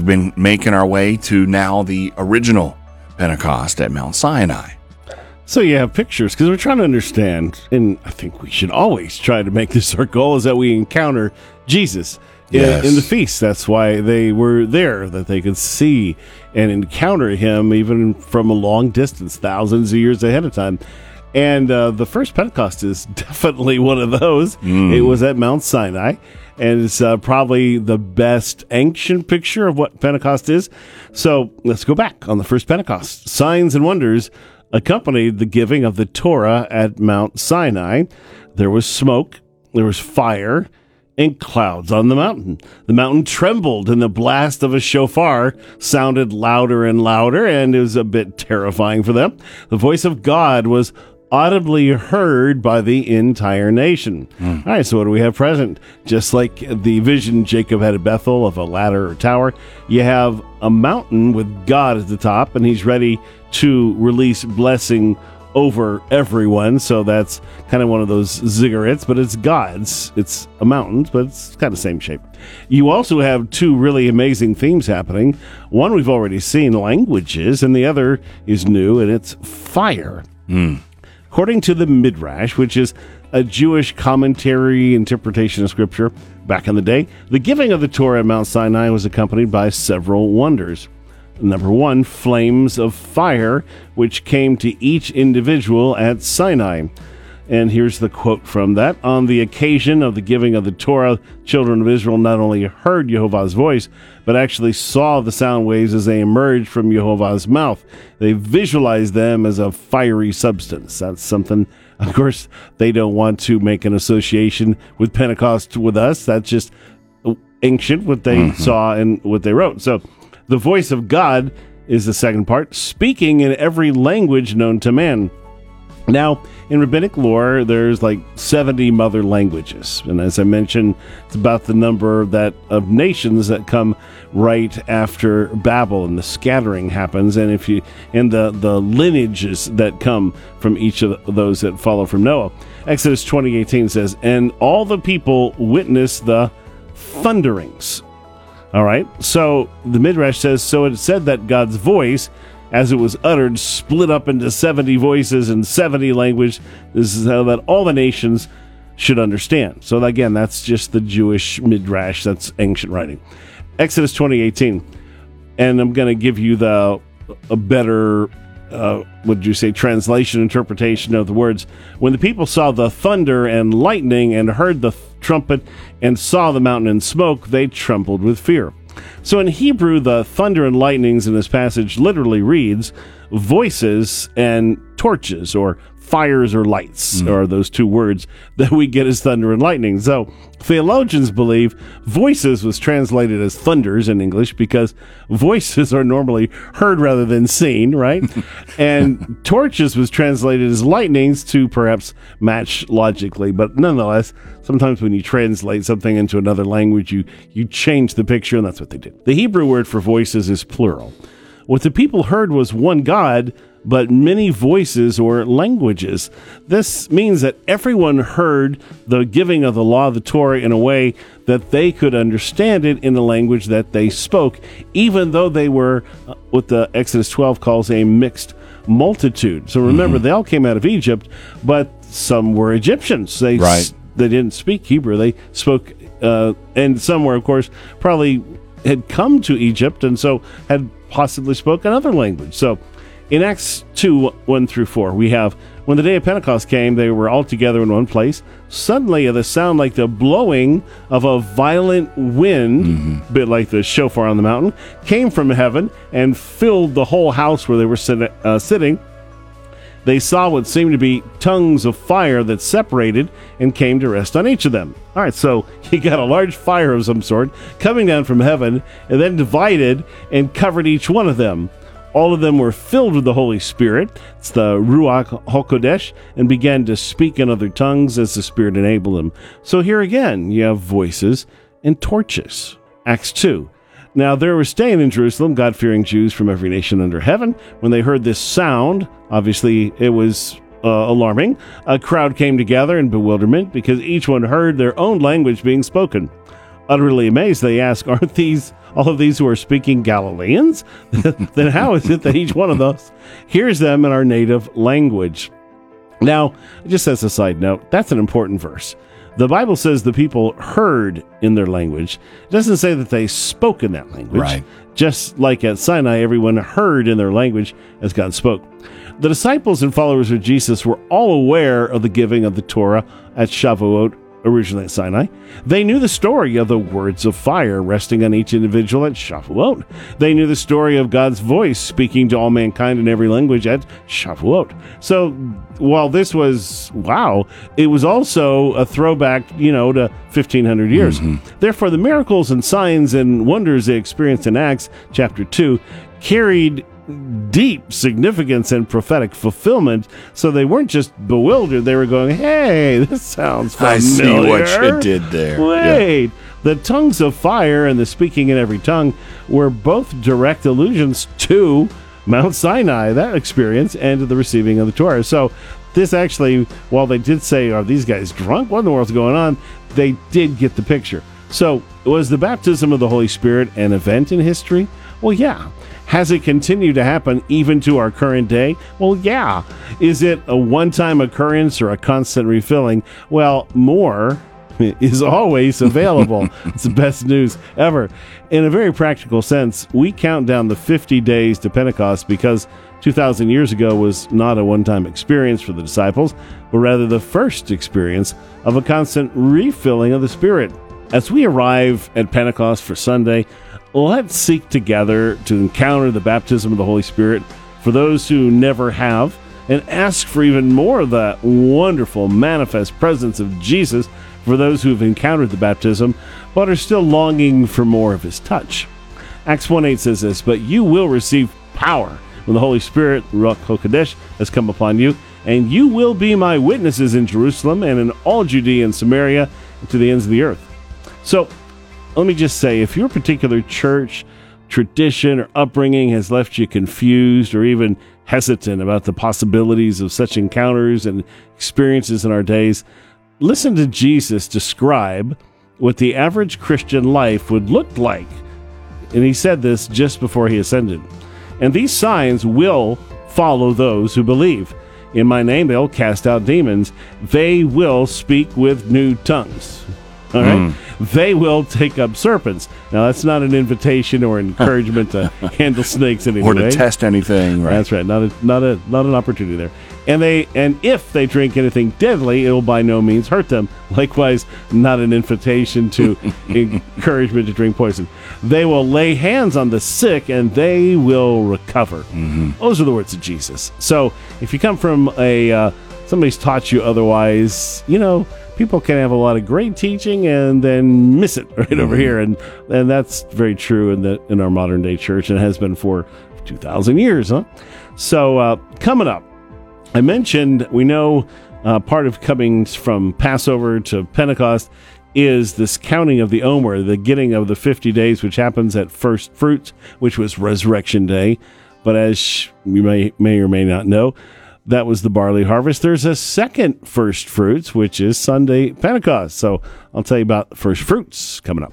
We've been making our way to now the original Pentecost at Mount Sinai. So you have pictures because we're trying to understand, and I think we should always try to make this our goal is that we encounter Jesus in- Yes. in, the feast. That's why they were there, that they could see and encounter him even from a long distance, thousands of years ahead of time. And uh, the first Pentecost is definitely one of those. It was at Mount Sinai, and it's uh, probably the best ancient picture of what Pentecost is. So let's go back on the first Pentecost. Signs and wonders accompanied the giving of the Torah at Mount Sinai. There was smoke, there was fire, and clouds on the mountain. The mountain trembled, and the blast of a shofar sounded louder and louder, and it was a bit terrifying for them. The voice of God was audibly heard by the entire nation. Hmm. All right, so what do we have present? Just like the vision Jacob had at Bethel of a ladder or tower, you have a mountain with God at the top, and he's ready to release blessing over everyone. So that's kind of one of those ziggurats, but it's God's. It's a mountain, but it's kind of same shape. You also have two really amazing themes happening. One we've already seen, languages, and the other is new, and it's fire. Hmm. According to the Midrash, which is a Jewish commentary interpretation of scripture back in the day, the giving of the Torah at Mount Sinai was accompanied by several wonders. Number one, flames of fire, which came to each individual at Sinai. And here's the quote from that. On the occasion of the giving of the Torah, children of Israel not only heard Jehovah's voice, but actually saw the sound waves as they emerged from Jehovah's mouth. They visualized them as a fiery substance. That's something, of course, they don't want to make an association with Pentecost with us. That's just ancient, what they mm-hmm. saw and what they wrote. So the voice of God is the second part, speaking in every language known to man. Now, in rabbinic lore, there's like 70 mother languages, and as I mentioned, it's about the number that of nations that come right after Babel, and the scattering happens. And if you and the the lineages that come from each of those that follow from Noah, Exodus 20:18 says, "And all the people witnessed the thunderings." All right. So the Midrash says, so it said that God's voice, as it was uttered, split up into 70 voices and 70 languages. This is how that all the nations should understand. So again, that's just the Jewish Midrash. That's ancient writing. Exodus 2018. And I'm going to give you the a better uh, would you say translation interpretation of the words when the people saw the thunder and lightning and heard the th- trumpet and saw the mountain in smoke they trembled with fear so in hebrew the thunder and lightnings in this passage literally reads voices and torches or fires or lights mm. are those two words that we get as thunder and lightning. So theologians believe voices was translated as thunders in english because voices are normally heard rather than seen right? And torches was translated as lightnings to perhaps match logically. But nonetheless sometimes when you translate something into another language you you change the picture and that's what they did. The hebrew word for voices is plural what the people heard was one God, but many voices or languages. This means that everyone heard the giving of the law of the Torah in a way that they could understand it in the language that they spoke, even though they were uh, what the Exodus 12 calls a mixed multitude. So remember, they all came out of Egypt, but some were Egyptians. They Right. they didn't speak Hebrew. They spoke, uh, and some were, of course, probably had come to Egypt and so had possibly spoke another language. So in Acts 2 1 through 4, we have when the day of Pentecost came, they were all together in one place. Suddenly, the sound like the blowing of a violent wind, a bit like the shofar on the mountain, came from heaven and filled the whole house where they were sit- uh, sitting they saw what seemed to be tongues of fire that separated and came to rest on each of them. All right, so you got a large fire of some sort coming down from heaven and then divided and covered each one of them. All of them were filled with the Holy Spirit, it's the Ruach HaKodesh, and began to speak in other tongues as the Spirit enabled them. So here again, you have voices and torches. Acts 2. Now there were staying in Jerusalem God fearing Jews from every nation under heaven. When they heard this sound, obviously it was uh, alarming. A crowd came together in bewilderment because each one heard their own language being spoken. Utterly amazed, they ask, Aren't these all of these who are speaking Galileans? then how is it that each one of those hears them in our native language? Now, just as a side note, that's an important verse. The Bible says the people heard in their language. It doesn't say that they spoke in that language. Right. Just like at Sinai, everyone heard in their language as God spoke. The disciples and followers of Jesus were all aware of the giving of the Torah at Shavuot originally at Sinai. They knew the story of the words of fire resting on each individual at Shavuot. They knew the story of God's voice speaking to all mankind in every language at Shavuot. So while this was wow, it was also a throwback, you know, to 1500 years. Mm-hmm. Therefore, the miracles and signs and wonders they experienced in Acts chapter 2 carried deep significance and prophetic fulfillment. So they weren't just bewildered; they were going, "Hey, this sounds familiar." I see what you did there. Yeah. Wait, the tongues of fire and the speaking in every tongue were both direct allusions to Mount Sinai, that experience, and to the receiving of the Torah. So. This actually, while they did say, "Are these guys drunk? What in the world's going on?" They did get the picture. So, was the baptism of the Holy Spirit an event in history? Well, yeah. Has it continued to happen even to our current day? Well, yeah. Is it a one time occurrence or a constant refilling? Well, more is always available. it's the best news ever. In a very practical sense, we count down the 50 days to Pentecost because 2,000 years ago was not a one time experience for the disciples, but rather the first experience of a constant refilling of the Spirit. As we arrive at Pentecost for Sunday, let's seek together to encounter the baptism of the Holy Spirit for those who never have and ask for even more of that wonderful manifest presence of Jesus for those who have encountered the baptism but are still longing for more of his touch. Acts 1 8 says this, But you will receive power when the Holy Spirit, Ruach HaKodesh, has come upon you, and you will be my witnesses in Jerusalem and in all Judea and Samaria and to the ends of the earth. So, let me just say if your particular church tradition or upbringing has left you confused or even hesitant about the possibilities of such encounters and experiences in our days, listen to Jesus describe what the average Christian life would look like. And he said this just before he ascended. And these signs will follow those who believe. In my name, they'll cast out demons. They will speak with new tongues. All right. They will take up serpents. Now, that's not an invitation or encouragement to handle snakes in any Or to test anything, right? That's right. Not a not a not an opportunity there. And they and if they drink anything deadly, it will by no means hurt them. Likewise, not an invitation to encouragement to drink poison. They will lay hands on the sick and they will recover. Those are the words of Jesus. So if you come from a uh, somebody's taught you otherwise, you know. People can have a lot of great teaching and then miss it right over here, and and that's very true in the in our modern day church, and has been for two thousand years, huh? So uh, coming up, I mentioned we know uh, part of coming from Passover to Pentecost is this counting of the Omer, the getting of the 50 days, which happens at first fruits, which was Resurrection Day. But as you may, may or may not know, that was the barley harvest. There's a second first fruits, which is Sunday Pentecost. So I'll tell you about first fruits coming up.